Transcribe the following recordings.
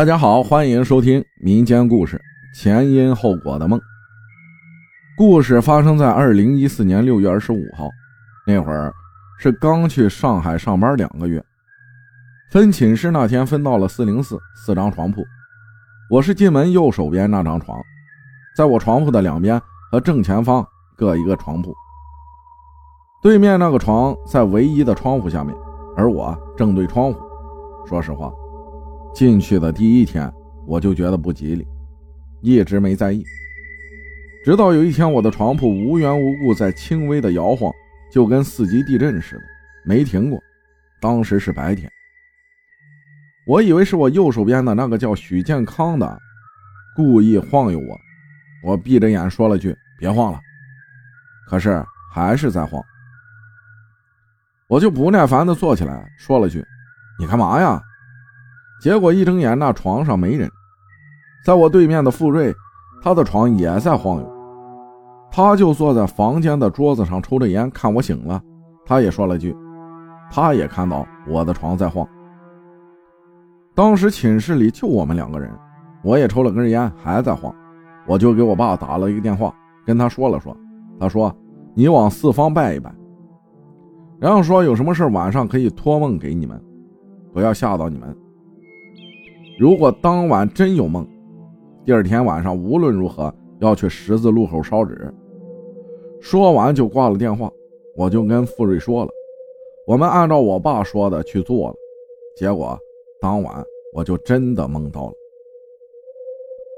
大家好，欢迎收听民间故事《前因后果的梦》。故事发生在二零一四年六月二十五号，那会儿是刚去上海上班两个月，分寝室那天分到了四零四四张床铺，我是进门右手边那张床，在我床铺的两边和正前方各一个床铺，对面那个床在唯一的窗户下面，而我正对窗户。说实话。进去的第一天，我就觉得不吉利，一直没在意。直到有一天，我的床铺无缘无故在轻微的摇晃，就跟四级地震似的，没停过。当时是白天，我以为是我右手边的那个叫许建康的故意晃悠我，我闭着眼说了句“别晃了”，可是还是在晃。我就不耐烦地坐起来，说了句：“你干嘛呀？”结果一睁眼，那床上没人，在我对面的付瑞，他的床也在晃悠，他就坐在房间的桌子上抽着烟，看我醒了，他也说了句，他也看到我的床在晃。当时寝室里就我们两个人，我也抽了根烟，还在晃，我就给我爸打了一个电话，跟他说了说，他说你往四方拜一拜，然后说有什么事晚上可以托梦给你们，不要吓到你们。如果当晚真有梦，第二天晚上无论如何要去十字路口烧纸。说完就挂了电话，我就跟付瑞说了，我们按照我爸说的去做了。结果当晚我就真的梦到了，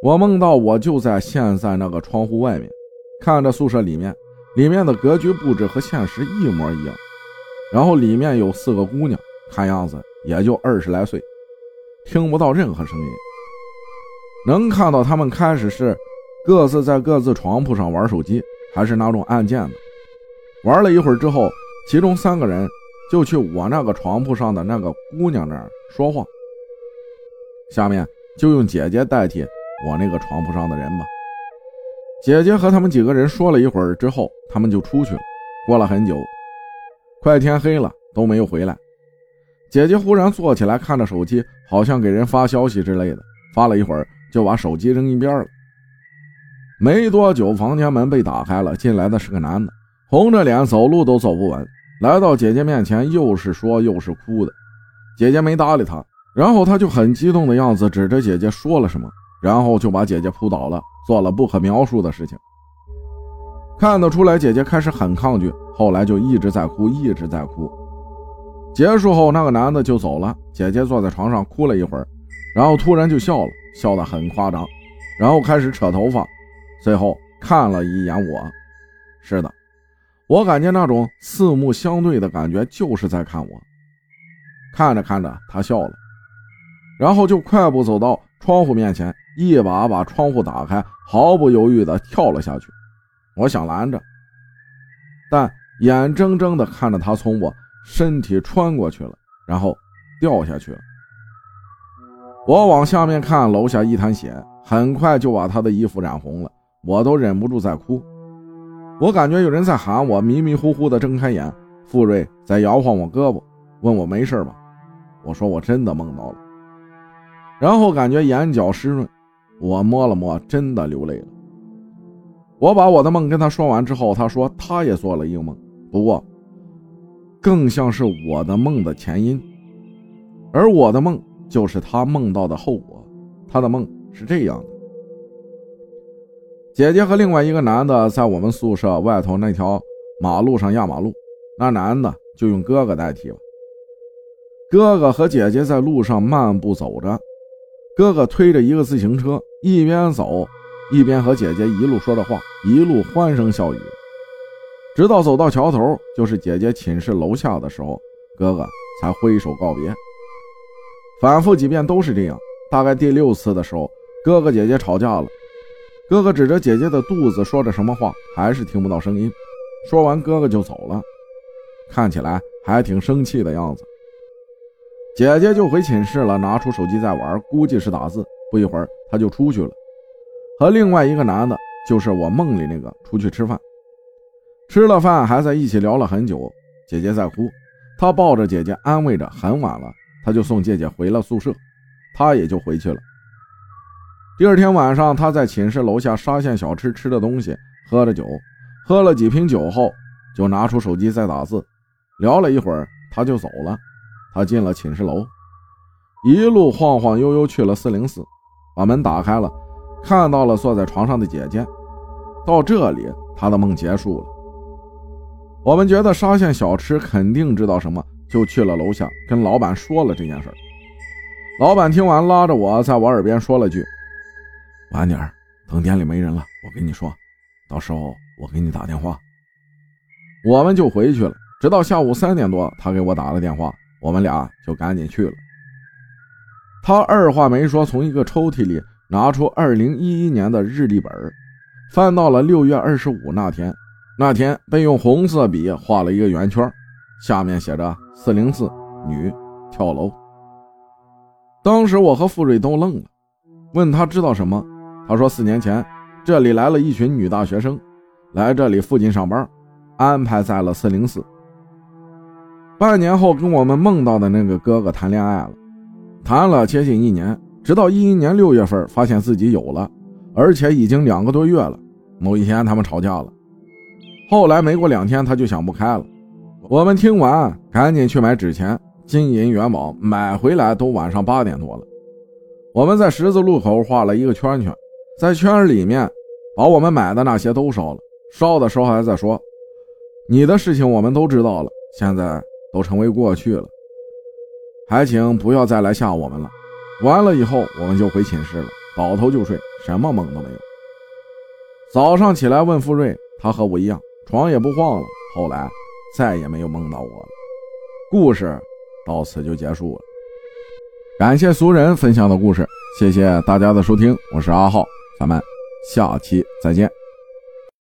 我梦到我就在现在那个窗户外面，看着宿舍里面，里面的格局布置和现实一模一样，然后里面有四个姑娘，看样子也就二十来岁。听不到任何声音，能看到他们开始是各自在各自床铺上玩手机，还是那种按键的。玩了一会儿之后，其中三个人就去我那个床铺上的那个姑娘那儿说话。下面就用姐姐代替我那个床铺上的人吧。姐姐和他们几个人说了一会儿之后，他们就出去了。过了很久，快天黑了都没有回来。姐姐忽然坐起来，看着手机，好像给人发消息之类的。发了一会儿，就把手机扔一边了。没多久，房间门被打开了，进来的是个男的，红着脸，走路都走不稳。来到姐姐面前，又是说又是哭的。姐姐没搭理他，然后他就很激动的样子，指着姐姐说了什么，然后就把姐姐扑倒了，做了不可描述的事情。看得出来，姐姐开始很抗拒，后来就一直在哭，一直在哭。结束后，那个男的就走了。姐姐坐在床上哭了一会儿，然后突然就笑了，笑得很夸张，然后开始扯头发，最后看了一眼我。是的，我感觉那种四目相对的感觉就是在看我。看着看着，他笑了，然后就快步走到窗户面前，一把把窗户打开，毫不犹豫地跳了下去。我想拦着，但眼睁睁地看着他从我。身体穿过去了，然后掉下去了。我往下面看，楼下一滩血，很快就把他的衣服染红了。我都忍不住在哭。我感觉有人在喊我，迷迷糊糊的睁开眼，傅瑞在摇晃我胳膊，问我没事吧？我说我真的梦到了。然后感觉眼角湿润，我摸了摸，真的流泪了。我把我的梦跟他说完之后，他说他也做了一个梦，不过。更像是我的梦的前因，而我的梦就是他梦到的后果。他的梦是这样的：姐姐和另外一个男的在我们宿舍外头那条马路上压马路，那男的就用哥哥代替了。哥哥和姐姐在路上漫步走着，哥哥推着一个自行车，一边走一边和姐姐一路说着话，一路欢声笑语。直到走到桥头，就是姐姐寝室楼下的时候，哥哥才挥手告别。反复几遍都是这样。大概第六次的时候，哥哥姐姐吵架了，哥哥指着姐姐的肚子说着什么话，还是听不到声音。说完，哥哥就走了，看起来还挺生气的样子。姐姐就回寝室了，拿出手机在玩，估计是打字。不一会儿，她就出去了，和另外一个男的，就是我梦里那个，出去吃饭。吃了饭，还在一起聊了很久。姐姐在哭，他抱着姐姐安慰着。很晚了，他就送姐姐回了宿舍，他也就回去了。第二天晚上，他在寝室楼下沙县小吃吃的东西，喝着酒，喝了几瓶酒后，就拿出手机在打字，聊了一会儿，他就走了。他进了寝室楼，一路晃晃悠悠去了四零四，把门打开了，看到了坐在床上的姐姐。到这里，他的梦结束了。我们觉得沙县小吃肯定知道什么，就去了楼下跟老板说了这件事老板听完，拉着我在我耳边说了句：“晚点等店里没人了，我跟你说，到时候我给你打电话。”我们就回去了，直到下午三点多，他给我打了电话，我们俩就赶紧去了。他二话没说，从一个抽屉里拿出2011年的日历本，翻到了6月25那天。那天被用红色笔画了一个圆圈，下面写着“四零四女跳楼”。当时我和付瑞都愣了，问他知道什么。他说四年前这里来了一群女大学生，来这里附近上班，安排在了四零四。半年后跟我们梦到的那个哥哥谈恋爱了，谈了接近一年，直到一一年六月份发现自己有了，而且已经两个多月了。某一天他们吵架了。后来没过两天，他就想不开了。我们听完，赶紧去买纸钱、金银元宝，买回来都晚上八点多了。我们在十字路口画了一个圈圈，在圈里面把我们买的那些都烧了。烧的时候还在说：“你的事情我们都知道了，现在都成为过去了，还请不要再来吓我们了。”完了以后，我们就回寝室了，倒头就睡，什么梦都没有。早上起来问付瑞，他和我一样。床也不晃了，后来再也没有梦到我了。故事到此就结束了。感谢俗人分享的故事，谢谢大家的收听，我是阿浩，咱们下期再见。